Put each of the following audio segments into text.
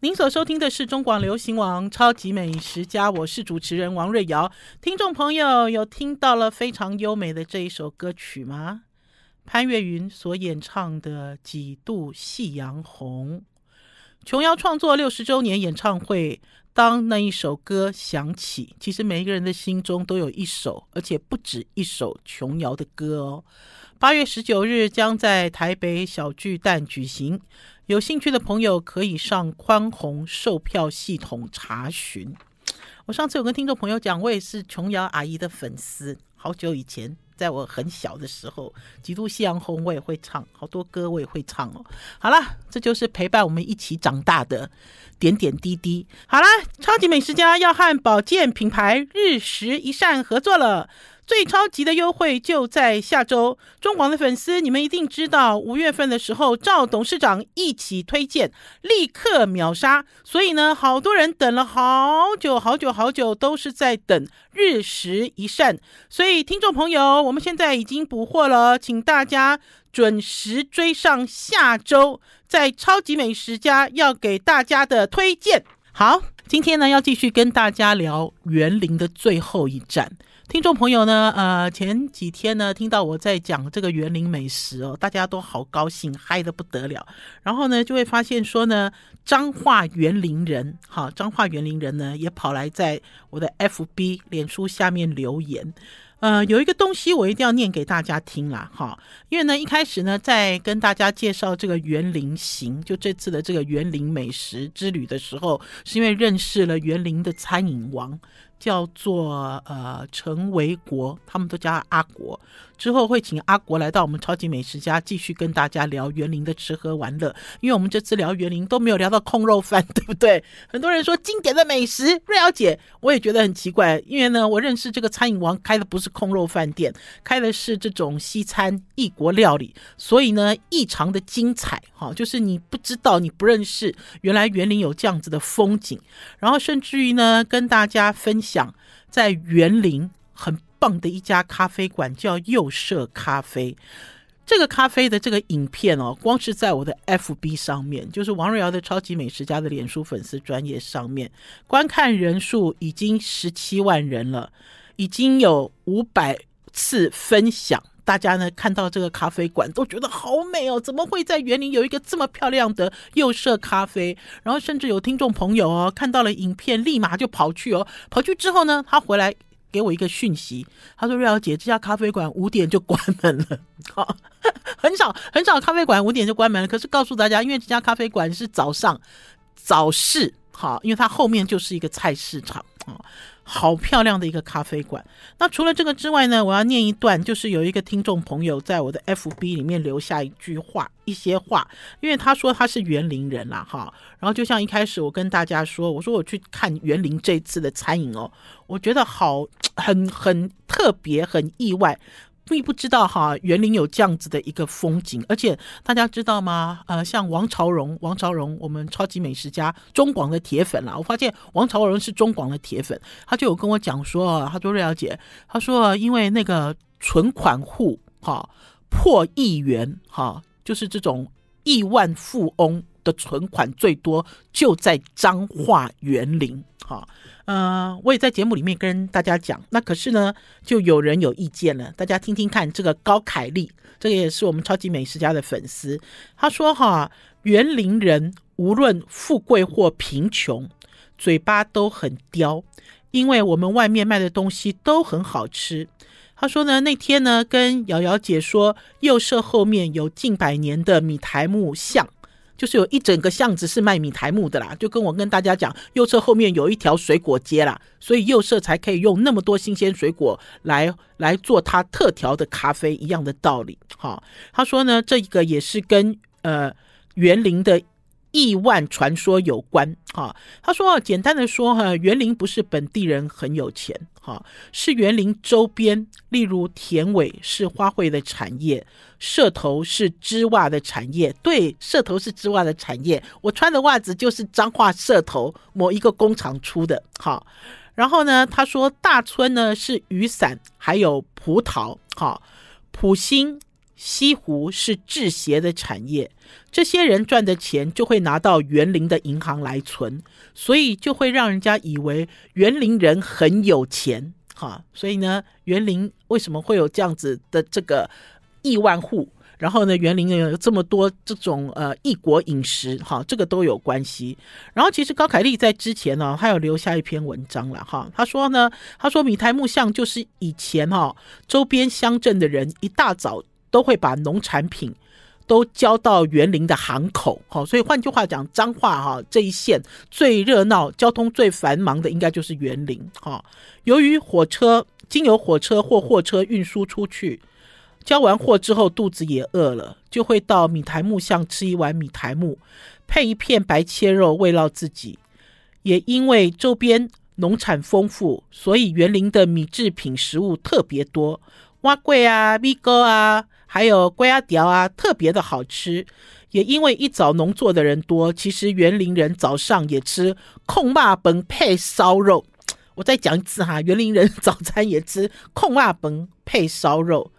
您所收听的是中广流行网《超级美食家》，我是主持人王瑞瑶。听众朋友，有听到了非常优美的这一首歌曲吗？潘越云所演唱的《几度夕阳红》，琼瑶创作六十周年演唱会。当那一首歌响起，其实每一个人的心中都有一首，而且不止一首琼瑶的歌哦。八月十九日将在台北小巨蛋举行，有兴趣的朋友可以上宽宏售票系统查询。我上次有跟听众朋友讲，我也是琼瑶阿姨的粉丝，好久以前。在我很小的时候，《几度夕阳红》我也会唱，好多歌我也会唱哦。好了，这就是陪伴我们一起长大的点点滴滴。好了，超级美食家要和保健品牌日食一善合作了。最超级的优惠就在下周，中广的粉丝你们一定知道，五月份的时候赵董事长一起推荐，立刻秒杀，所以呢，好多人等了好久好久好久，都是在等日食一善。所以听众朋友，我们现在已经补货了，请大家准时追上下周在超级美食家要给大家的推荐。好，今天呢要继续跟大家聊园林的最后一站。听众朋友呢，呃，前几天呢，听到我在讲这个园林美食哦，大家都好高兴，嗨得不得了。然后呢，就会发现说呢，彰化园林人，哈，彰化园林人呢，也跑来在我的 FB 脸书下面留言。呃，有一个东西我一定要念给大家听啦，哈，因为呢，一开始呢，在跟大家介绍这个园林行，就这次的这个园林美食之旅的时候，是因为认识了园林的餐饮王。叫做呃陈维国，他们都叫阿国。之后会请阿国来到我们超级美食家，继续跟大家聊园林的吃喝玩乐。因为我们这次聊园林都没有聊到空肉饭，对不对？很多人说经典的美食，瑞瑶姐，我也觉得很奇怪。因为呢，我认识这个餐饮王开的不是空肉饭店，开的是这种西餐异国料理，所以呢异常的精彩哈。就是你不知道，你不认识，原来园林有这样子的风景。然后甚至于呢，跟大家分享在园林很。棒的一家咖啡馆叫右舍咖啡，这个咖啡的这个影片哦，光是在我的 FB 上面，就是王瑞瑶的超级美食家的脸书粉丝专业上面，观看人数已经十七万人了，已经有五百次分享。大家呢看到这个咖啡馆都觉得好美哦，怎么会在园林有一个这么漂亮的右舍咖啡？然后甚至有听众朋友哦，看到了影片，立马就跑去哦，跑去之后呢，他回来。给我一个讯息，他说：“瑞瑶姐，这家咖啡馆五点就关门了。好，很少很少咖啡馆五点就关门了。可是告诉大家，因为这家咖啡馆是早上早市，好，因为它后面就是一个菜市场啊。”好漂亮的一个咖啡馆。那除了这个之外呢，我要念一段，就是有一个听众朋友在我的 FB 里面留下一句话，一些话，因为他说他是园林人啦，哈。然后就像一开始我跟大家说，我说我去看园林这次的餐饮哦，我觉得好很很特别，很意外。并不知道哈，园林有这样子的一个风景，而且大家知道吗？呃，像王朝荣，王朝荣，我们超级美食家中广的铁粉啦。我发现王朝荣是中广的铁粉，他就有跟我讲说，他说瑞瑶姐，他说因为那个存款户哈破亿元哈，就是这种亿万富翁的存款最多就在彰化园林哈。呃，我也在节目里面跟大家讲，那可是呢，就有人有意见了。大家听听看，这个高凯丽，这个也是我们超级美食家的粉丝，他说哈，园林人无论富贵或贫穷，嘴巴都很刁，因为我们外面卖的东西都很好吃。他说呢，那天呢，跟瑶瑶姐说，右舍后面有近百年的米苔木像。就是有一整个巷子是卖米苔木的啦，就跟我跟大家讲，右侧后面有一条水果街啦，所以右侧才可以用那么多新鲜水果来来做它特调的咖啡一样的道理。哈，他说呢，这个也是跟呃园林的。亿万传说有关哈，他说简单的说哈，园林不是本地人很有钱哈，是园林周边，例如田尾是花卉的产业，社头是织袜的产业，对，社头是织袜的产业，我穿的袜子就是彰化社头某一个工厂出的哈。然后呢，他说大村呢是雨伞还有葡萄哈，埔心西湖是制鞋的产业，这些人赚的钱就会拿到园林的银行来存，所以就会让人家以为园林人很有钱，哈，所以呢，园林为什么会有这样子的这个亿万户？然后呢，园林有这么多这种呃异国饮食，哈，这个都有关系。然后其实高凯丽在之前呢，他有留下一篇文章了，哈，他说呢，他说米台木像就是以前哈周边乡镇的人一大早。都会把农产品都交到园林的行口，好，所以换句话讲，彰化哈这一线最热闹、交通最繁忙的应该就是园林，哈。由于火车经由火车或货车运输出去，交完货之后肚子也饿了，就会到米台木巷吃一碗米台木，配一片白切肉慰劳自己。也因为周边农产丰富，所以园林的米制品食物特别多，碗粿啊、米糕啊。还有龟阿条啊，特别的好吃。也因为一早农作的人多，其实园林人早上也吃控肉饭配烧肉。我再讲一次哈，园林人早餐也吃控肉饭配烧肉。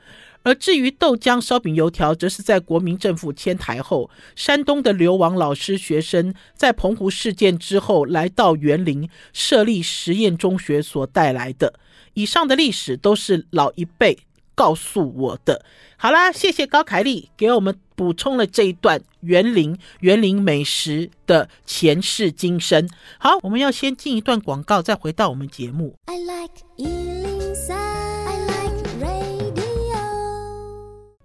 而至于豆浆、烧饼、油条，则是在国民政府迁台后，山东的流亡老师学生在澎湖事件之后来到园林设立实验中学所带来的。以上的历史都是老一辈告诉我的。好啦，谢谢高凯丽给我们补充了这一段园林园林美食的前世今生。好，我们要先进一段广告，再回到我们节目。I like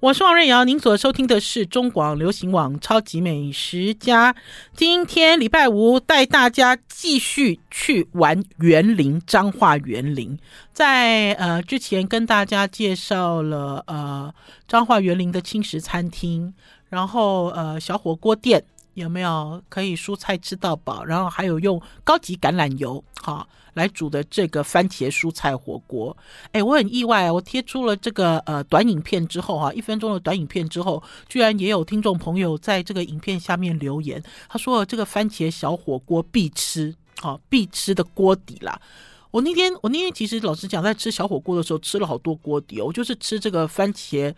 我是王瑞瑶，您所收听的是中广流行网《超级美食家》。今天礼拜五，带大家继续去玩园林，彰化园林。在呃之前跟大家介绍了呃彰化园林的轻食餐厅，然后呃小火锅店有没有可以蔬菜吃到饱，然后还有用高级橄榄油，好。来煮的这个番茄蔬菜火锅，哎，我很意外，我贴出了这个呃短影片之后哈，一分钟的短影片之后，居然也有听众朋友在这个影片下面留言，他说这个番茄小火锅必吃，好必吃的锅底啦。我那天我那天其实老实讲，在吃小火锅的时候吃了好多锅底，我就是吃这个番茄。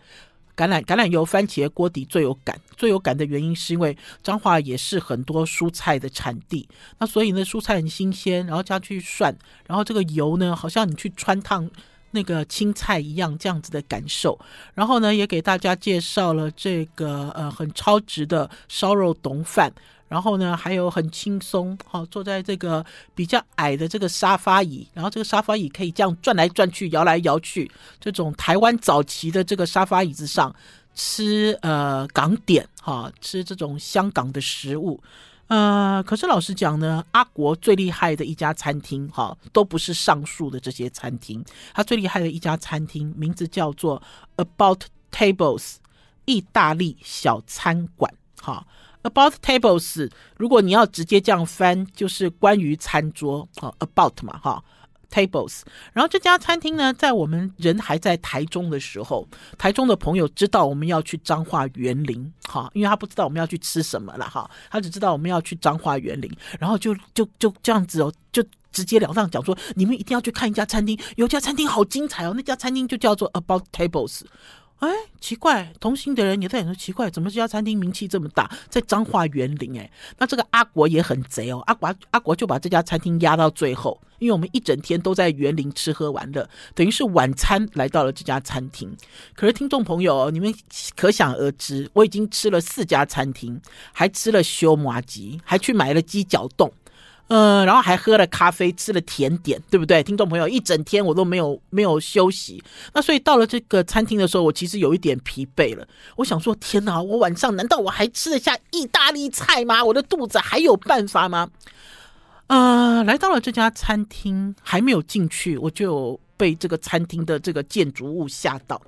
橄榄橄榄油番茄锅底最有感，最有感的原因是因为彰化也是很多蔬菜的产地，那所以呢蔬菜很新鲜，然后加去涮，然后这个油呢好像你去穿烫那个青菜一样这样子的感受，然后呢也给大家介绍了这个呃很超值的烧肉董饭。然后呢，还有很轻松，好坐在这个比较矮的这个沙发椅，然后这个沙发椅可以这样转来转去、摇来摇去，这种台湾早期的这个沙发椅子上吃呃港点，哈，吃这种香港的食物，呃，可是老实讲呢，阿国最厉害的一家餐厅，哈，都不是上述的这些餐厅，他最厉害的一家餐厅名字叫做 About Tables 意大利小餐馆，哈。About tables，如果你要直接这样翻，就是关于餐桌，啊，about 嘛，哈，tables。然后这家餐厅呢，在我们人还在台中的时候，台中的朋友知道我们要去彰化园林，哈，因为他不知道我们要去吃什么了，哈，他只知道我们要去彰化园林，然后就就就这样子哦，就直截了当讲说，你们一定要去看一家餐厅，有家餐厅好精彩哦，那家餐厅就叫做 About Tables。哎，奇怪，同行的人也在说奇怪，怎么这家餐厅名气这么大，在彰化园林？哎，那这个阿国也很贼哦，阿国阿国就把这家餐厅压到最后，因为我们一整天都在园林吃喝玩乐，等于是晚餐来到了这家餐厅。可是听众朋友，你们可想而知，我已经吃了四家餐厅，还吃了修麻糬，还去买了鸡脚冻。呃，然后还喝了咖啡，吃了甜点，对不对？听众朋友，一整天我都没有没有休息，那所以到了这个餐厅的时候，我其实有一点疲惫了。我想说，天哪，我晚上难道我还吃得下意大利菜吗？我的肚子还有办法吗？呃，来到了这家餐厅，还没有进去，我就被这个餐厅的这个建筑物吓到。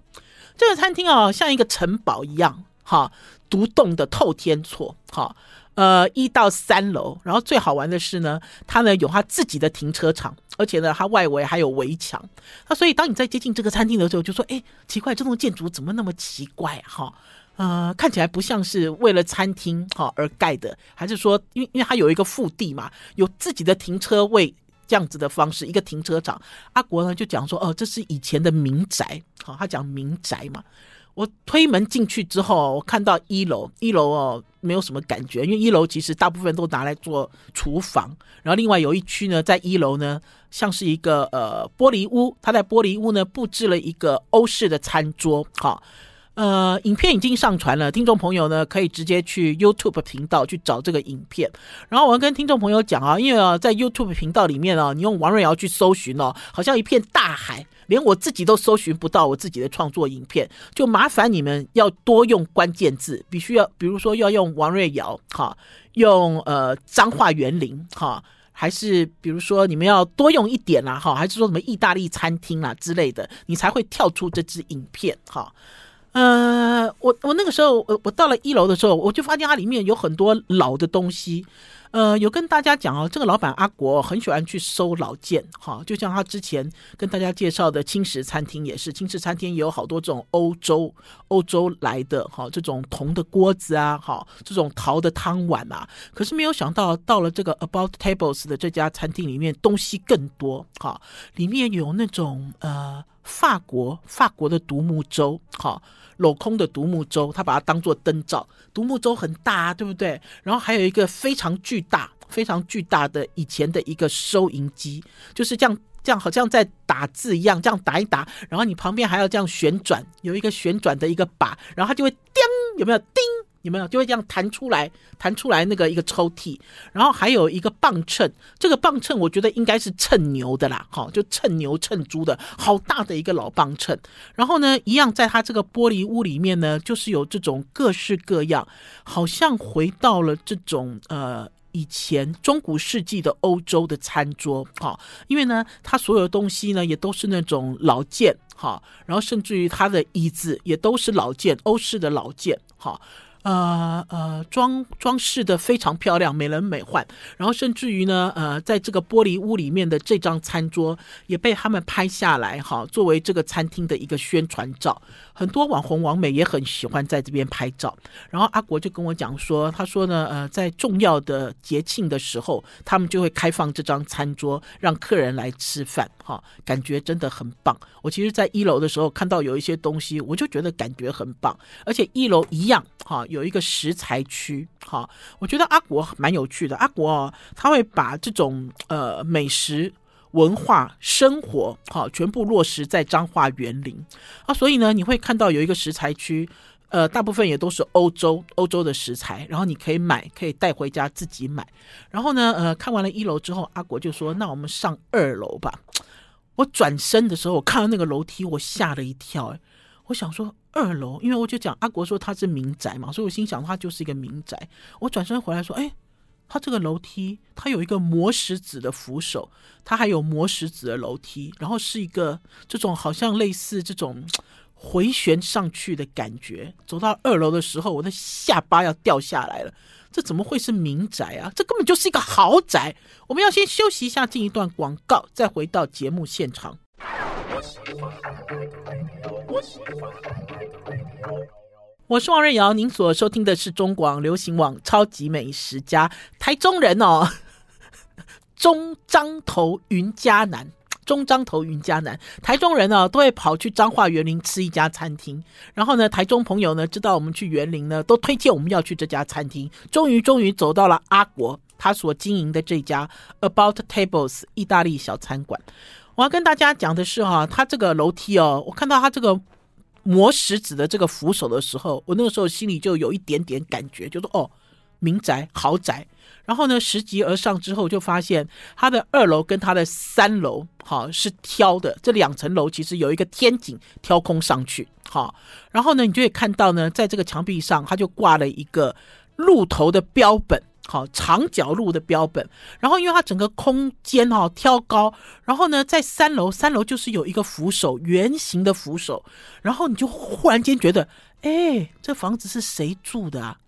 这个餐厅哦，像一个城堡一样，哈，独栋的透天厝，哈。呃，一到三楼，然后最好玩的是呢，它呢有它自己的停车场，而且呢，它外围还有围墙。那所以当你在接近这个餐厅的时候，就说：“哎，奇怪，这栋建筑怎么那么奇怪？哈，呃，看起来不像是为了餐厅哈而盖的，还是说，因为因为它有一个腹地嘛，有自己的停车位这样子的方式，一个停车场。阿国呢就讲说：哦，这是以前的民宅，好，他讲民宅嘛。”我推门进去之后，我看到一楼，一楼哦没有什么感觉，因为一楼其实大部分都拿来做厨房，然后另外有一区呢，在一楼呢像是一个呃玻璃屋，他在玻璃屋呢布置了一个欧式的餐桌，好。呃，影片已经上传了，听众朋友呢可以直接去 YouTube 频道去找这个影片。然后我要跟听众朋友讲啊，因为啊，在 YouTube 频道里面啊，你用王瑞瑶去搜寻哦，好像一片大海，连我自己都搜寻不到我自己的创作影片，就麻烦你们要多用关键字，必须要，比如说要用王瑞瑶哈，用呃彰化园林哈，还是比如说你们要多用一点啦哈，还是说什么意大利餐厅啦之类的，你才会跳出这支影片哈。呃，我我那个时候，我我到了一楼的时候，我就发现它里面有很多老的东西。呃，有跟大家讲哦，这个老板阿国很喜欢去收老件，哈，就像他之前跟大家介绍的轻食餐厅也是，轻食餐厅也有好多这种欧洲欧洲来的哈，这种铜的锅子啊，哈，这种陶的汤碗啊。可是没有想到，到了这个 About Tables 的这家餐厅里面，东西更多，哈，里面有那种呃法国法国的独木舟，哈。镂空的独木舟，他把它当做灯罩。独木舟很大啊，对不对？然后还有一个非常巨大、非常巨大的以前的一个收银机，就是这样，这样好像在打字一样，这样打一打，然后你旁边还要这样旋转，有一个旋转的一个把，然后它就会叮，有没有叮？有没有就会这样弹出来，弹出来那个一个抽屉，然后还有一个磅秤，这个磅秤我觉得应该是称牛的啦，好，就称牛称猪的，好大的一个老磅秤。然后呢，一样在它这个玻璃屋里面呢，就是有这种各式各样，好像回到了这种呃以前中古世纪的欧洲的餐桌，好，因为呢，它所有的东西呢也都是那种老件，好，然后甚至于它的椅子也都是老件，欧式的老件，好。呃呃，装装饰的非常漂亮，美轮美奂。然后甚至于呢，呃，在这个玻璃屋里面的这张餐桌也被他们拍下来，哈，作为这个餐厅的一个宣传照。很多网红网美也很喜欢在这边拍照。然后阿国就跟我讲说，他说呢，呃，在重要的节庆的时候，他们就会开放这张餐桌，让客人来吃饭，哈，感觉真的很棒。我其实，在一楼的时候看到有一些东西，我就觉得感觉很棒，而且一楼一样，哈。有一个食材区，好，我觉得阿国蛮有趣的。阿国哦，他会把这种呃美食文化生活，好，全部落实在彰化园林啊。所以呢，你会看到有一个食材区，呃，大部分也都是欧洲欧洲的食材，然后你可以买，可以带回家自己买。然后呢，呃，看完了一楼之后，阿国就说：“那我们上二楼吧。”我转身的时候，我看到那个楼梯，我吓了一跳，诶，我想说。二楼，因为我就讲阿国说他是民宅嘛，所以我心想他就是一个民宅。我转身回来说，哎，他这个楼梯，它有一个磨石子的扶手，它还有磨石子的楼梯，然后是一个这种好像类似这种回旋上去的感觉。走到二楼的时候，我的下巴要掉下来了。这怎么会是民宅啊？这根本就是一个豪宅。我们要先休息一下，进一段广告，再回到节目现场。我是王瑞瑶，您所收听的是中广流行网《超级美食家》。台中人哦，中彰投云嘉南，中彰头云嘉南，台中人呢都会跑去彰化园林吃一家餐厅。然后呢，台中朋友呢知道我们去园林呢，都推荐我们要去这家餐厅。终于，终于走到了阿国他所经营的这家 About Tables 意大利小餐馆。我要跟大家讲的是哈，他这个楼梯哦，我看到他这个。磨石子的这个扶手的时候，我那个时候心里就有一点点感觉，就说哦，民宅豪宅。然后呢，拾级而上之后，就发现它的二楼跟它的三楼，哈，是挑的。这两层楼其实有一个天井挑空上去，哈。然后呢，你就会看到呢，在这个墙壁上，它就挂了一个鹿头的标本。好，长角鹿的标本，然后因为它整个空间哈、哦、挑高，然后呢，在三楼，三楼就是有一个扶手，圆形的扶手，然后你就忽然间觉得，哎，这房子是谁住的啊？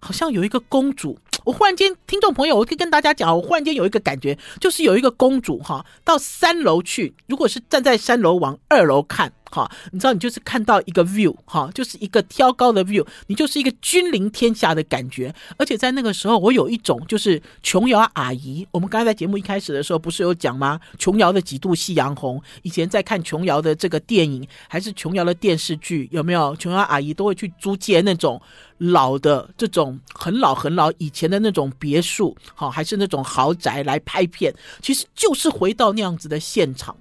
好像有一个公主。我忽然间，听众朋友，我可以跟大家讲，我忽然间有一个感觉，就是有一个公主哈，到三楼去，如果是站在三楼往二楼看，哈，你知道，你就是看到一个 view，哈，就是一个挑高的 view，你就是一个君临天下的感觉。而且在那个时候，我有一种就是琼瑶阿姨，我们刚才在节目一开始的时候不是有讲吗？琼瑶的几度夕阳红，以前在看琼瑶的这个电影，还是琼瑶的电视剧，有没有？琼瑶阿姨都会去租借那种老的这种很老很老以前的那种别墅，好，还是那种豪宅来拍片，其实就是回到那样子的现场。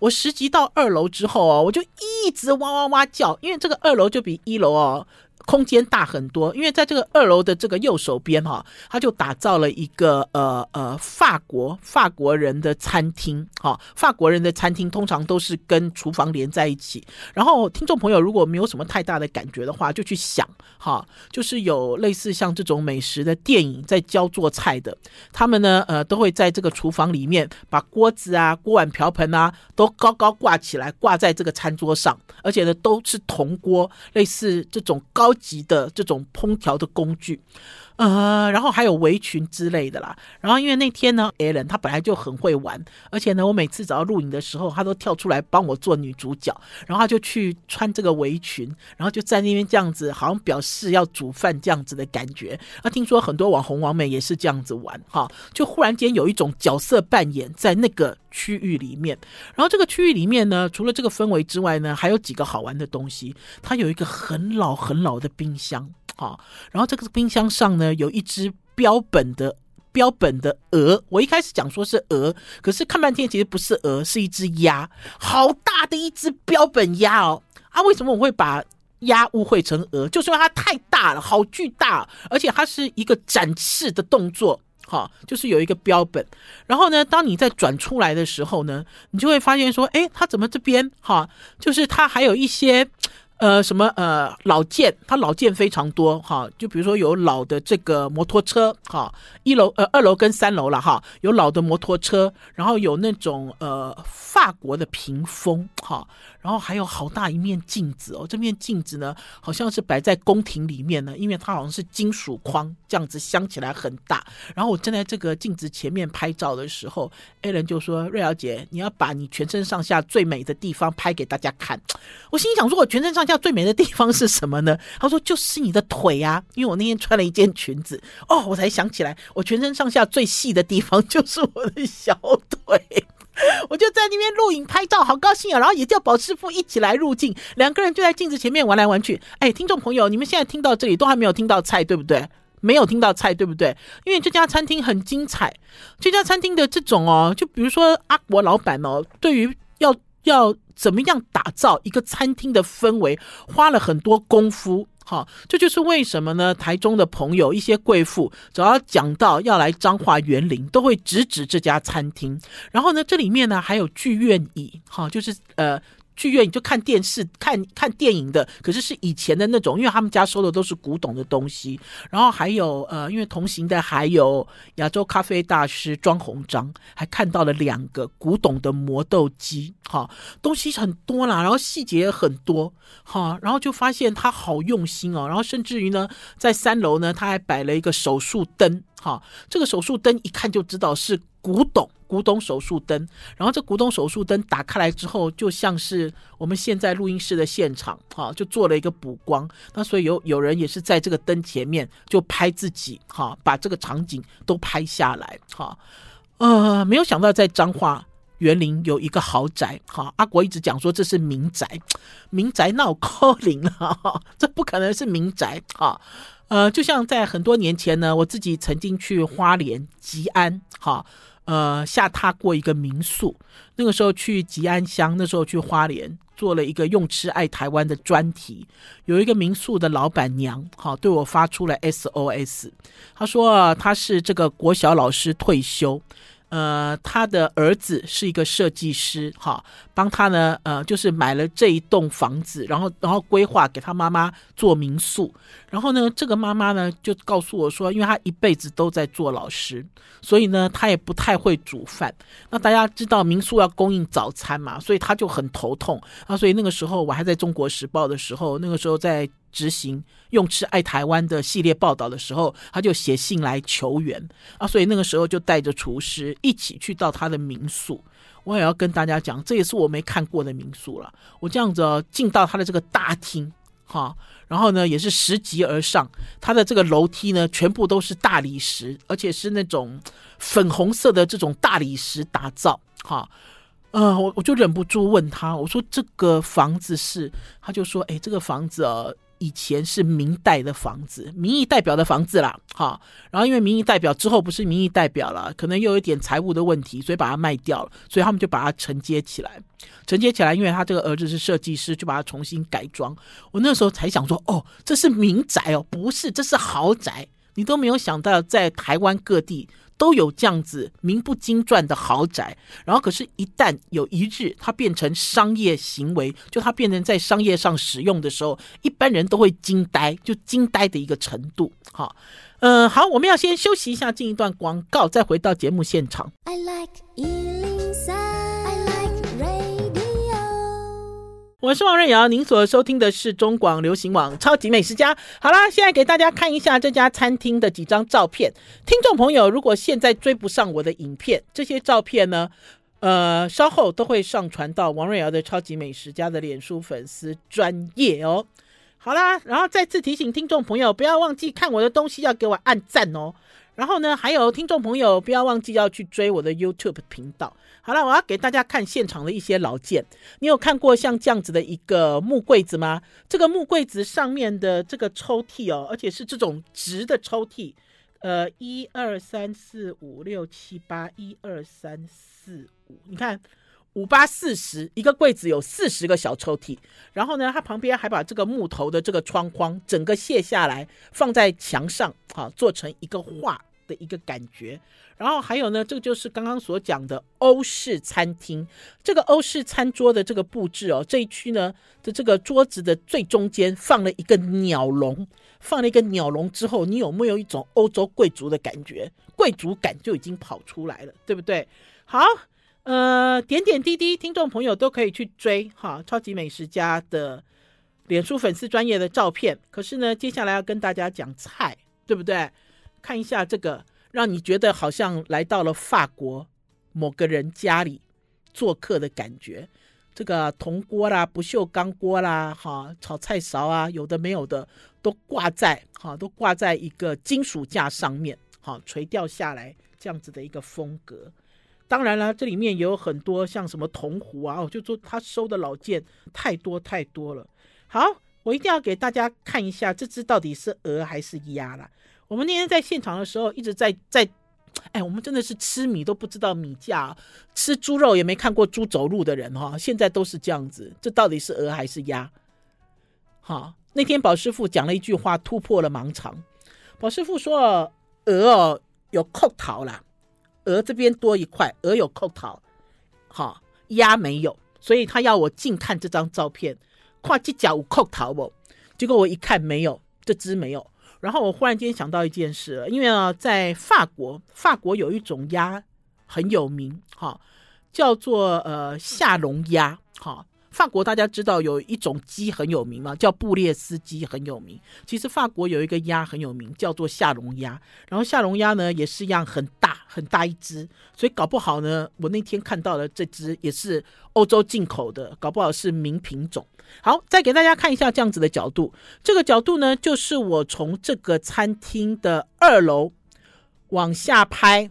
我十级到二楼之后哦，我就一直哇哇哇叫，因为这个二楼就比一楼哦。空间大很多，因为在这个二楼的这个右手边哈，他就打造了一个呃呃法国法国人的餐厅哈，法国人的餐厅通常都是跟厨房连在一起。然后听众朋友如果没有什么太大的感觉的话，就去想哈，就是有类似像这种美食的电影在教做菜的，他们呢呃都会在这个厨房里面把锅子啊锅碗瓢盆啊都高高挂起来挂在这个餐桌上，而且呢都是铜锅，类似这种高。级的这种烹调的工具。呃，然后还有围裙之类的啦。然后因为那天呢，Allen 他本来就很会玩，而且呢，我每次只要录影的时候，他都跳出来帮我做女主角。然后他就去穿这个围裙，然后就在那边这样子，好像表示要煮饭这样子的感觉。那听说很多网红网美也是这样子玩哈，就忽然间有一种角色扮演在那个区域里面。然后这个区域里面呢，除了这个氛围之外呢，还有几个好玩的东西。它有一个很老很老的冰箱。好，然后这个冰箱上呢，有一只标本的标本的鹅。我一开始讲说是鹅，可是看半天其实不是鹅，是一只鸭，好大的一只标本鸭哦！啊，为什么我会把鸭误会成鹅？就是因为它太大了，好巨大，而且它是一个展翅的动作。好，就是有一个标本，然后呢，当你再转出来的时候呢，你就会发现说，哎，它怎么这边哈，就是它还有一些。呃，什么呃老件，它老件非常多哈，就比如说有老的这个摩托车哈，一楼呃二楼跟三楼了哈，有老的摩托车，然后有那种呃法国的屏风哈，然后还有好大一面镜子哦，这面镜子呢好像是摆在宫廷里面呢，因为它好像是金属框这样子镶起来很大，然后我站在这个镜子前面拍照的时候，Alan 就说：“瑞瑶姐，你要把你全身上下最美的地方拍给大家看。”我心想说，我全身上下。最美的地方是什么呢？他说就是你的腿啊，因为我那天穿了一件裙子哦，我才想起来，我全身上下最细的地方就是我的小腿。我就在那边录影拍照，好高兴啊！然后也叫宝师傅一起来入镜，两个人就在镜子前面玩来玩去。哎，听众朋友，你们现在听到这里都还没有听到菜，对不对？没有听到菜，对不对？因为这家餐厅很精彩，这家餐厅的这种哦，就比如说阿国老板哦，对于要要。怎么样打造一个餐厅的氛围，花了很多功夫。好，这就是为什么呢？台中的朋友，一些贵妇，只要讲到要来彰化园林，都会直指这家餐厅。然后呢，这里面呢还有剧院椅，哈，就是呃。剧院就看电视、看看电影的，可是是以前的那种，因为他们家收的都是古董的东西。然后还有呃，因为同行的还有亚洲咖啡大师庄鸿章，还看到了两个古董的磨豆机，哈，东西很多啦，然后细节也很多，哈，然后就发现他好用心哦。然后甚至于呢，在三楼呢，他还摆了一个手术灯，哈，这个手术灯一看就知道是古董。古董手术灯，然后这古董手术灯打开来之后，就像是我们现在录音室的现场，哈，就做了一个补光。那所以有有人也是在这个灯前面就拍自己，哈，把这个场景都拍下来，哈，呃，没有想到在彰化园林有一个豪宅，哈，阿国一直讲说这是民宅，民宅闹扣零了，这不可能是民宅，哈，呃，就像在很多年前呢，我自己曾经去花莲吉安，哈。呃，下榻过一个民宿，那个时候去吉安乡，那时候去花莲做了一个用吃爱台湾的专题，有一个民宿的老板娘，哈对我发出了 SOS，她说她是这个国小老师退休。呃，他的儿子是一个设计师，哈，帮他呢，呃，就是买了这一栋房子，然后，然后规划给他妈妈做民宿。然后呢，这个妈妈呢就告诉我说，因为她一辈子都在做老师，所以呢，她也不太会煮饭。那大家知道民宿要供应早餐嘛，所以她就很头痛。啊，所以那个时候我还在中国时报的时候，那个时候在执行用吃爱台湾的系列报道的时候，他就写信来求援啊，所以那个时候就带着厨师一起去到他的民宿。我也要跟大家讲，这也是我没看过的民宿了。我这样子，进到他的这个大厅，哈，然后呢也是拾级而上，他的这个楼梯呢全部都是大理石，而且是那种粉红色的这种大理石打造，哈，呃，我我就忍不住问他，我说这个房子是，他就说，哎，这个房子哦。以前是明代的房子，民意代表的房子啦，哈，然后因为民意代表之后不是民意代表了，可能又有一点财务的问题，所以把它卖掉了，所以他们就把它承接起来，承接起来，因为他这个儿子是设计师，就把它重新改装。我那时候才想说，哦，这是民宅哦，不是，这是豪宅，你都没有想到在台湾各地。都有这样子名不经传的豪宅，然后可是，一旦有一日它变成商业行为，就它变成在商业上使用的时候，一般人都会惊呆，就惊呆的一个程度。好，嗯，好，我们要先休息一下，进一段广告，再回到节目现场。I like 我是王瑞瑶，您所收听的是中广流行网《超级美食家》。好啦，现在给大家看一下这家餐厅的几张照片。听众朋友，如果现在追不上我的影片，这些照片呢，呃，稍后都会上传到王瑞瑶的《超级美食家》的脸书粉丝专页哦。好啦，然后再次提醒听众朋友，不要忘记看我的东西，要给我按赞哦。然后呢，还有听众朋友，不要忘记要去追我的 YouTube 频道。好了，我要给大家看现场的一些老件。你有看过像这样子的一个木柜子吗？这个木柜子上面的这个抽屉哦，而且是这种直的抽屉。呃，一二三四五六七八，一二三四五，你看五八四十，一个柜子有四十个小抽屉。然后呢，它旁边还把这个木头的这个窗框整个卸下来，放在墙上，好，做成一个画。的一个感觉，然后还有呢，这个就是刚刚所讲的欧式餐厅。这个欧式餐桌的这个布置哦，这一区呢的这个桌子的最中间放了一个鸟笼，放了一个鸟笼之后，你有没有一种欧洲贵族的感觉？贵族感就已经跑出来了，对不对？好，呃，点点滴滴，听众朋友都可以去追哈，超级美食家的脸书粉丝专业的照片。可是呢，接下来要跟大家讲菜，对不对？看一下这个，让你觉得好像来到了法国某个人家里做客的感觉。这个铜锅啦、不锈钢锅啦、哈炒菜勺啊，有的没有的都挂在哈，都挂在一个金属架上面，哈垂吊下来这样子的一个风格。当然了，这里面也有很多像什么铜壶啊，就说他收的老件太多太多了。好，我一定要给大家看一下这只到底是鹅还是鸭啦。我们那天在现场的时候，一直在在，哎，我们真的是吃米都不知道米价，吃猪肉也没看过猪走路的人哈，现在都是这样子，这到底是鹅还是鸭？好，那天宝师傅讲了一句话，突破了盲肠。宝师傅说，鹅哦有扣头啦，鹅这边多一块，鹅有扣头，好，鸭没有，所以他要我近看这张照片，看这脚有扣头不？结果我一看没有，这只没有。然后我忽然间想到一件事，因为啊，在法国，法国有一种鸭很有名，哈，叫做呃下龙鸭，哈。法国大家知道有一种鸡很有名吗？叫布列斯鸡很有名。其实法国有一个鸭很有名，叫做夏隆鸭。然后夏隆鸭呢也是一样很大很大一只，所以搞不好呢，我那天看到的这只也是欧洲进口的，搞不好是名品种。好，再给大家看一下这样子的角度，这个角度呢就是我从这个餐厅的二楼往下拍。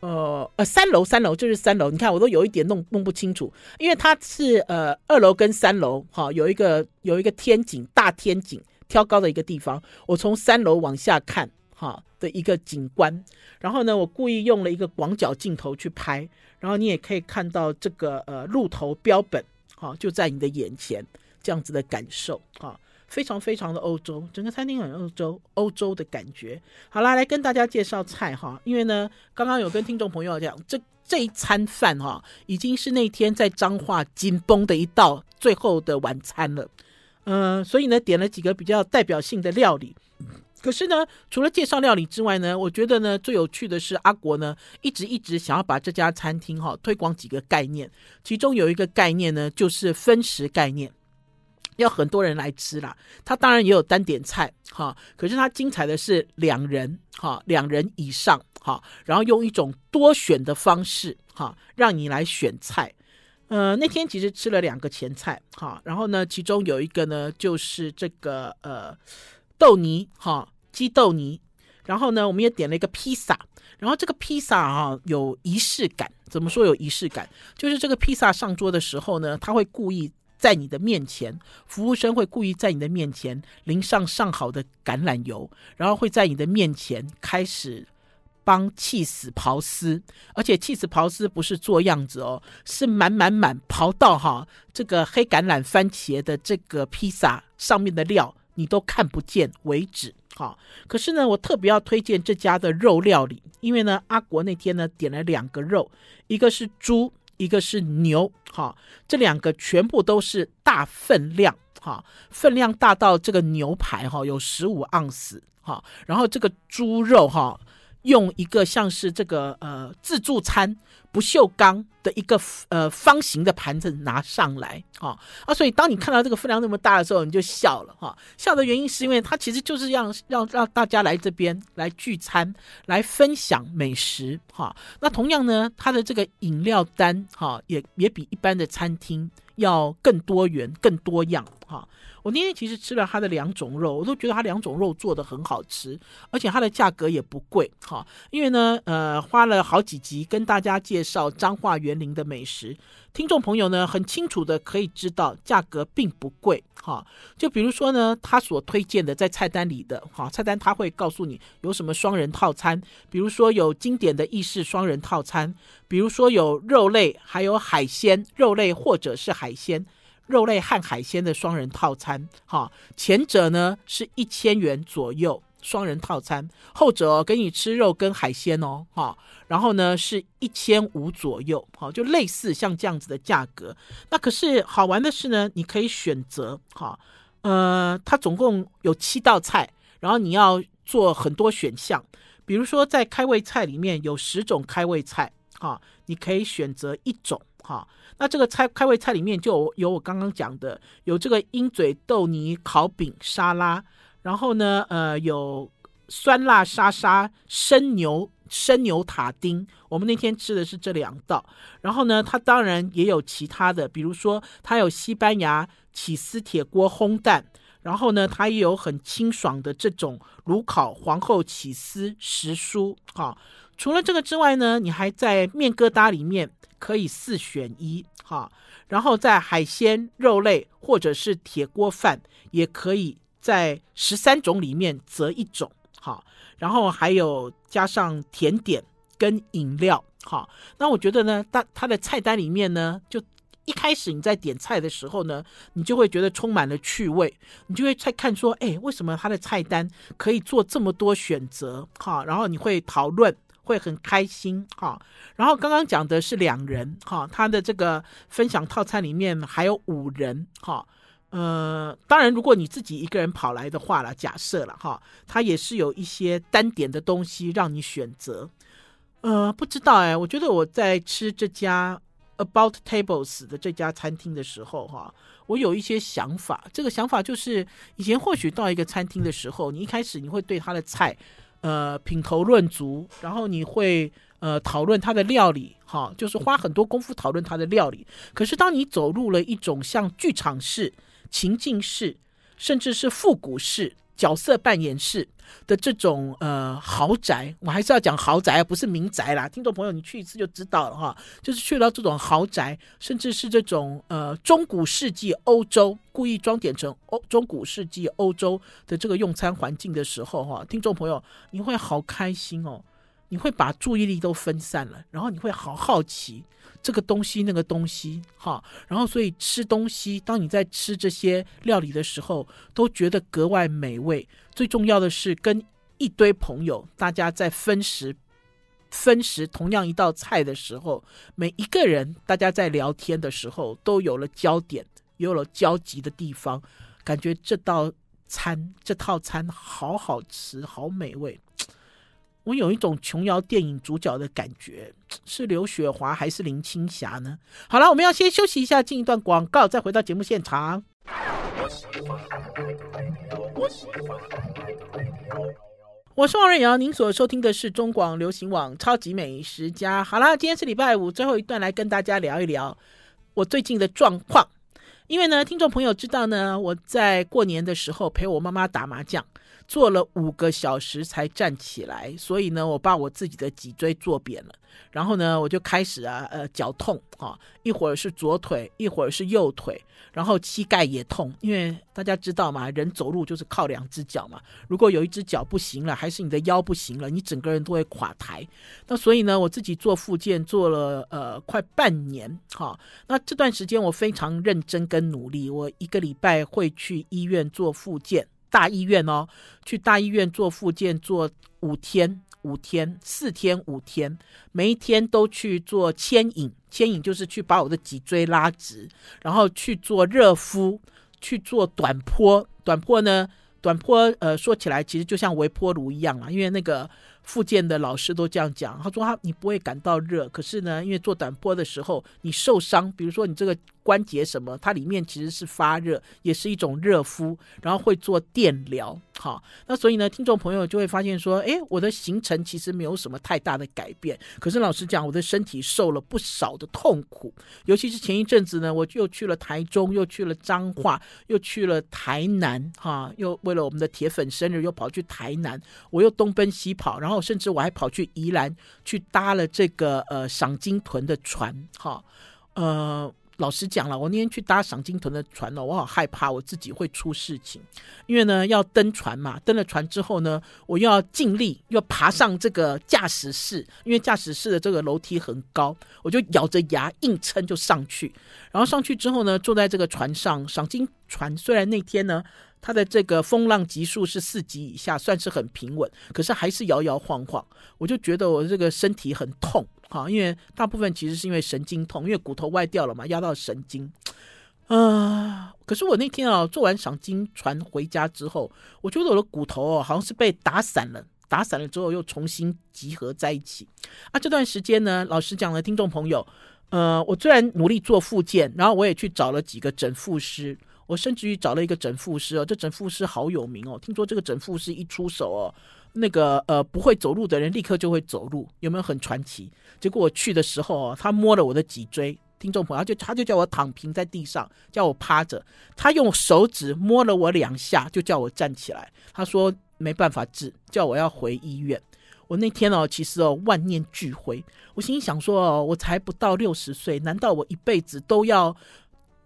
呃呃，三楼三楼就是三楼，你看我都有一点弄弄不清楚，因为它是呃二楼跟三楼哈，有一个有一个天井大天井挑高的一个地方，我从三楼往下看哈的一个景观，然后呢，我故意用了一个广角镜头去拍，然后你也可以看到这个呃鹿头标本哈就在你的眼前，这样子的感受哈。非常非常的欧洲，整个餐厅很欧洲，欧洲的感觉。好啦，来跟大家介绍菜哈，因为呢，刚刚有跟听众朋友讲，这这一餐饭哈，已经是那天在彰化紧绷的一道最后的晚餐了。嗯、所以呢，点了几个比较代表性的料理。可是呢，除了介绍料理之外呢，我觉得呢，最有趣的是阿国呢，一直一直想要把这家餐厅哈推广几个概念，其中有一个概念呢，就是分食概念。要很多人来吃啦。它当然也有单点菜哈，可是它精彩的是两人哈，两人以上哈，然后用一种多选的方式哈，让你来选菜。呃，那天其实吃了两个前菜哈，然后呢，其中有一个呢就是这个呃豆泥哈，鸡豆泥。然后呢，我们也点了一个披萨。然后这个披萨啊，有仪式感。怎么说有仪式感？就是这个披萨上桌的时候呢，他会故意在你的面前，服务生会故意在你的面前淋上上好的橄榄油，然后会在你的面前开始帮气死刨丝。而且气死刨丝不是做样子哦，是满满满刨到哈这个黑橄榄番茄的这个披萨上面的料你都看不见为止。好，可是呢，我特别要推荐这家的肉料理，因为呢，阿国那天呢点了两个肉，一个是猪，一个是牛，哈，这两个全部都是大分量，哈，分量大到这个牛排哈有十五盎司，哈，然后这个猪肉哈。用一个像是这个呃自助餐不锈钢的一个呃方形的盘子拿上来，哈、哦、啊，所以当你看到这个分量那么大的时候，你就笑了哈、笑的原因是因为它其实就是让让让大家来这边来聚餐，来分享美食哈、那同样呢，它的这个饮料单哈、也也比一般的餐厅要更多元、更多样哈。我那天其实吃了它的两种肉，我都觉得它两种肉做的很好吃，而且它的价格也不贵哈。因为呢，呃，花了好几集跟大家介绍彰化园林的美食，听众朋友呢很清楚的可以知道价格并不贵哈。就比如说呢，他所推荐的在菜单里的哈，菜单他会告诉你有什么双人套餐，比如说有经典的意式双人套餐，比如说有肉类还有海鲜，肉类或者是海鲜。肉类和海鲜的双人套餐，哈，前者呢是一千元左右双人套餐，后者给你吃肉跟海鲜哦，哈，然后呢是一千五左右，哈，就类似像这样子的价格。那可是好玩的是呢，你可以选择，哈，呃，它总共有七道菜，然后你要做很多选项，比如说在开胃菜里面有十种开胃菜，哈，你可以选择一种。好，那这个菜开胃菜里面就有，我刚刚讲的，有这个鹰嘴豆泥烤饼沙拉，然后呢，呃，有酸辣沙沙生牛生牛塔丁，我们那天吃的是这两道，然后呢，它当然也有其他的，比如说它有西班牙起司铁锅烘蛋，然后呢，它也有很清爽的这种炉烤皇后起司时蔬。好，除了这个之外呢，你还在面疙瘩里面。可以四选一，哈，然后在海鲜、肉类或者是铁锅饭，也可以在十三种里面择一种，哈，然后还有加上甜点跟饮料，哈，那我觉得呢，它它的菜单里面呢，就一开始你在点菜的时候呢，你就会觉得充满了趣味，你就会在看说，哎，为什么它的菜单可以做这么多选择，哈，然后你会讨论。会很开心哈，然后刚刚讲的是两人哈，他的这个分享套餐里面还有五人哈，呃，当然如果你自己一个人跑来的话了，假设了哈，他也是有一些单点的东西让你选择，呃，不知道哎，我觉得我在吃这家 About Tables 的这家餐厅的时候哈，我有一些想法，这个想法就是以前或许到一个餐厅的时候，你一开始你会对他的菜。呃，品头论足，然后你会呃讨论他的料理，哈，就是花很多功夫讨论他的料理。可是当你走入了一种像剧场式、情境式，甚至是复古式。角色扮演式的这种呃豪宅，我还是要讲豪宅，不是民宅啦。听众朋友，你去一次就知道了哈。就是去到这种豪宅，甚至是这种呃中古世纪欧洲，故意装点成欧中古世纪欧洲的这个用餐环境的时候哈，听众朋友，你会好开心哦。你会把注意力都分散了，然后你会好好奇这个东西那个东西，哈，然后所以吃东西，当你在吃这些料理的时候，都觉得格外美味。最重要的是跟一堆朋友，大家在分食分食同样一道菜的时候，每一个人大家在聊天的时候都有了焦点，有了交集的地方，感觉这道餐这套餐好好吃，好美味。我有一种琼瑶电影主角的感觉，是刘雪华还是林青霞呢？好了，我们要先休息一下，进一段广告，再回到节目现场。我是王瑞瑶，您所收听的是中广流行网《超级美食家》。好啦，今天是礼拜五，最后一段来跟大家聊一聊我最近的状况。因为呢，听众朋友知道呢，我在过年的时候陪我妈妈打麻将。坐了五个小时才站起来，所以呢，我把我自己的脊椎坐扁了。然后呢，我就开始啊，呃，脚痛啊，一会儿是左腿，一会儿是右腿，然后膝盖也痛。因为大家知道嘛，人走路就是靠两只脚嘛。如果有一只脚不行了，还是你的腰不行了，你整个人都会垮台。那所以呢，我自己做复健做了呃快半年，哈。那这段时间我非常认真跟努力，我一个礼拜会去医院做复健。大医院哦，去大医院做复健，做五天，五天，四天，五天，每一天都去做牵引，牵引就是去把我的脊椎拉直，然后去做热敷，去做短坡，短坡呢，短坡呃，说起来其实就像微波炉一样啊，因为那个。复健的老师都这样讲，他说他你不会感到热，可是呢，因为做短波的时候你受伤，比如说你这个关节什么，它里面其实是发热，也是一种热敷，然后会做电疗，好，那所以呢，听众朋友就会发现说，诶，我的行程其实没有什么太大的改变，可是老实讲，我的身体受了不少的痛苦，尤其是前一阵子呢，我又去了台中，又去了彰化，又去了台南，哈，又为了我们的铁粉生日又跑去台南，我又东奔西跑，然后。甚至我还跑去宜兰去搭了这个呃赏金豚的船，哈，呃，老实讲了，我那天去搭赏金豚的船哦，我好害怕我自己会出事情，因为呢要登船嘛，登了船之后呢，我又要尽力要爬上这个驾驶室，因为驾驶室的这个楼梯很高，我就咬着牙硬撑就上去，然后上去之后呢，坐在这个船上，赏金船虽然那天呢。它的这个风浪级数是四级以下，算是很平稳，可是还是摇摇晃晃。我就觉得我这个身体很痛，哈，因为大部分其实是因为神经痛，因为骨头外掉了嘛，压到神经。啊、可是我那天啊，做完赏金船回家之后，我觉得我的骨头哦，好像是被打散了，打散了之后又重新集合在一起。啊，这段时间呢，老实讲呢，听众朋友，呃，我虽然努力做复健，然后我也去找了几个整复师。我甚至于找了一个整复师哦，这整复师好有名哦。听说这个整复师一出手哦，那个呃不会走路的人立刻就会走路，有没有很传奇？结果我去的时候哦，他摸了我的脊椎，听众朋友，他就他就叫我躺平在地上，叫我趴着，他用手指摸了我两下，就叫我站起来。他说没办法治，叫我要回医院。我那天哦，其实哦万念俱灰，我心想说哦，我才不到六十岁，难道我一辈子都要？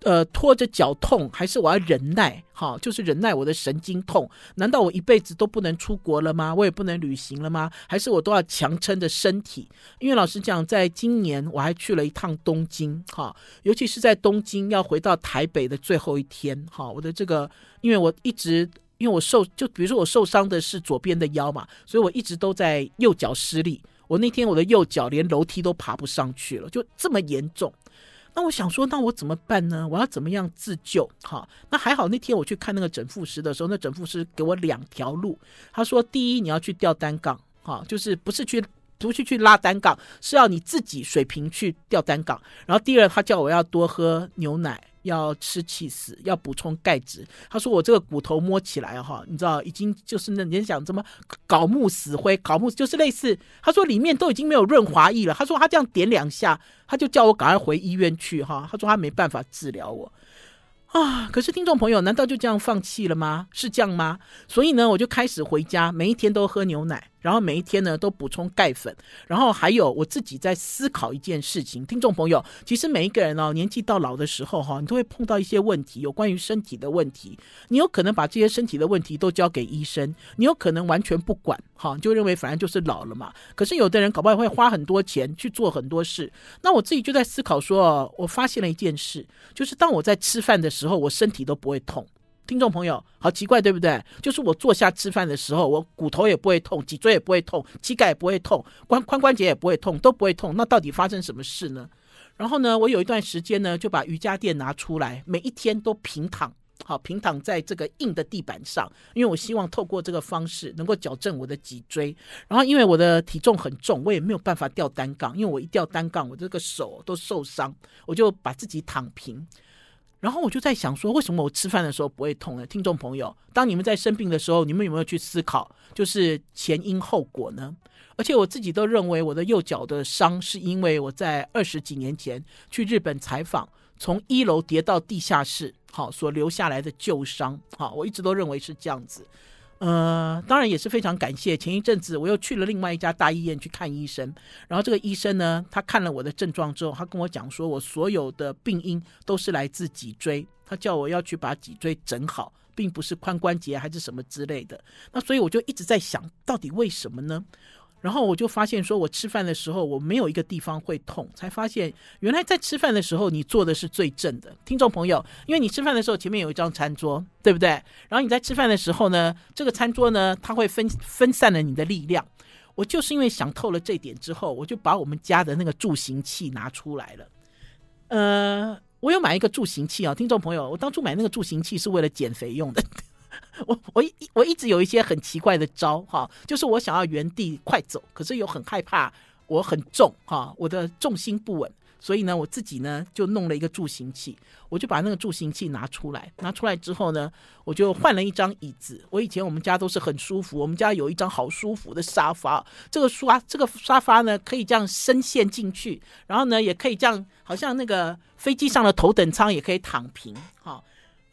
呃，拖着脚痛，还是我要忍耐？哈，就是忍耐我的神经痛。难道我一辈子都不能出国了吗？我也不能旅行了吗？还是我都要强撑着身体？因为老实讲，在今年我还去了一趟东京，哈，尤其是在东京要回到台北的最后一天，哈，我的这个，因为我一直，因为我受，就比如说我受伤的是左边的腰嘛，所以我一直都在右脚施力。我那天我的右脚连楼梯都爬不上去了，就这么严重。那我想说，那我怎么办呢？我要怎么样自救？哈，那还好，那天我去看那个整复师的时候，那整复师给我两条路。他说，第一，你要去吊单杠，哈，就是不是去不是去拉单杠，是要你自己水平去吊单杠。然后第二，他叫我要多喝牛奶。要吃起死，要补充钙质。他说我这个骨头摸起来哈，你知道已经就是那人家讲怎么搞木死灰，搞木就是类似。他说里面都已经没有润滑液了。他说他这样点两下，他就叫我赶快回医院去哈。他说他没办法治疗我。啊！可是听众朋友，难道就这样放弃了吗？是这样吗？所以呢，我就开始回家，每一天都喝牛奶，然后每一天呢都补充钙粉，然后还有我自己在思考一件事情。听众朋友，其实每一个人哦，年纪到老的时候哈，你都会碰到一些问题，有关于身体的问题。你有可能把这些身体的问题都交给医生，你有可能完全不管，哈，就认为反正就是老了嘛。可是有的人搞不好会花很多钱去做很多事。那我自己就在思考说，我发现了一件事，就是当我在吃饭的。时候我身体都不会痛，听众朋友，好奇怪对不对？就是我坐下吃饭的时候，我骨头也不会痛，脊椎也不会痛，膝盖也不会痛，髋髋关节也不会痛，都不会痛。那到底发生什么事呢？然后呢，我有一段时间呢，就把瑜伽垫拿出来，每一天都平躺，好平躺在这个硬的地板上，因为我希望透过这个方式能够矫正我的脊椎。然后因为我的体重很重，我也没有办法吊单杠，因为我一吊单杠，我这个手都受伤，我就把自己躺平。然后我就在想说，为什么我吃饭的时候不会痛呢？听众朋友，当你们在生病的时候，你们有没有去思考，就是前因后果呢？而且我自己都认为，我的右脚的伤是因为我在二十几年前去日本采访，从一楼跌到地下室，好所留下来的旧伤。好，我一直都认为是这样子。呃，当然也是非常感谢。前一阵子我又去了另外一家大医院去看医生，然后这个医生呢，他看了我的症状之后，他跟我讲说，我所有的病因都是来自脊椎，他叫我要去把脊椎整好，并不是髋关节还是什么之类的。那所以我就一直在想，到底为什么呢？然后我就发现，说我吃饭的时候我没有一个地方会痛，才发现原来在吃饭的时候你坐的是最正的。听众朋友，因为你吃饭的时候前面有一张餐桌，对不对？然后你在吃饭的时候呢，这个餐桌呢，它会分分散了你的力量。我就是因为想透了这点之后，我就把我们家的那个助行器拿出来了。呃，我有买一个助行器啊，听众朋友，我当初买那个助行器是为了减肥用的。我我一我一直有一些很奇怪的招哈，就是我想要原地快走，可是又很害怕我很重哈，我的重心不稳，所以呢，我自己呢就弄了一个助行器，我就把那个助行器拿出来，拿出来之后呢，我就换了一张椅子。我以前我们家都是很舒服，我们家有一张好舒服的沙发，这个刷这个沙发呢可以这样深陷进去，然后呢也可以这样，好像那个飞机上的头等舱也可以躺平哈。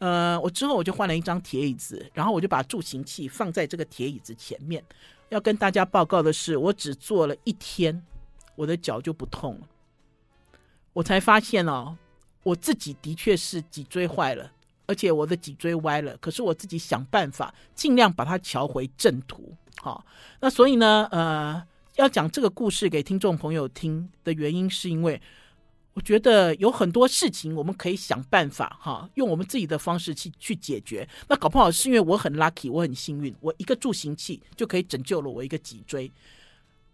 呃，我之后我就换了一张铁椅子，然后我就把助行器放在这个铁椅子前面。要跟大家报告的是，我只坐了一天，我的脚就不痛了。我才发现哦，我自己的确是脊椎坏了，而且我的脊椎歪了。可是我自己想办法，尽量把它调回正途。好，那所以呢，呃，要讲这个故事给听众朋友听的原因，是因为。我觉得有很多事情我们可以想办法哈，用我们自己的方式去去解决。那搞不好是因为我很 lucky，我很幸运，我一个助行器就可以拯救了我一个脊椎。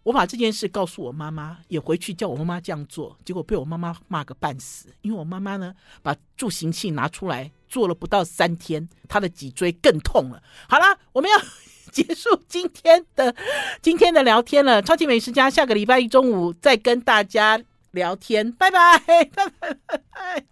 我把这件事告诉我妈妈，也回去叫我妈妈这样做，结果被我妈妈骂个半死。因为我妈妈呢，把助行器拿出来做了不到三天，她的脊椎更痛了。好了，我们要结束今天的今天的聊天了。超级美食家下个礼拜一中午再跟大家聊天，拜拜，拜拜，拜拜。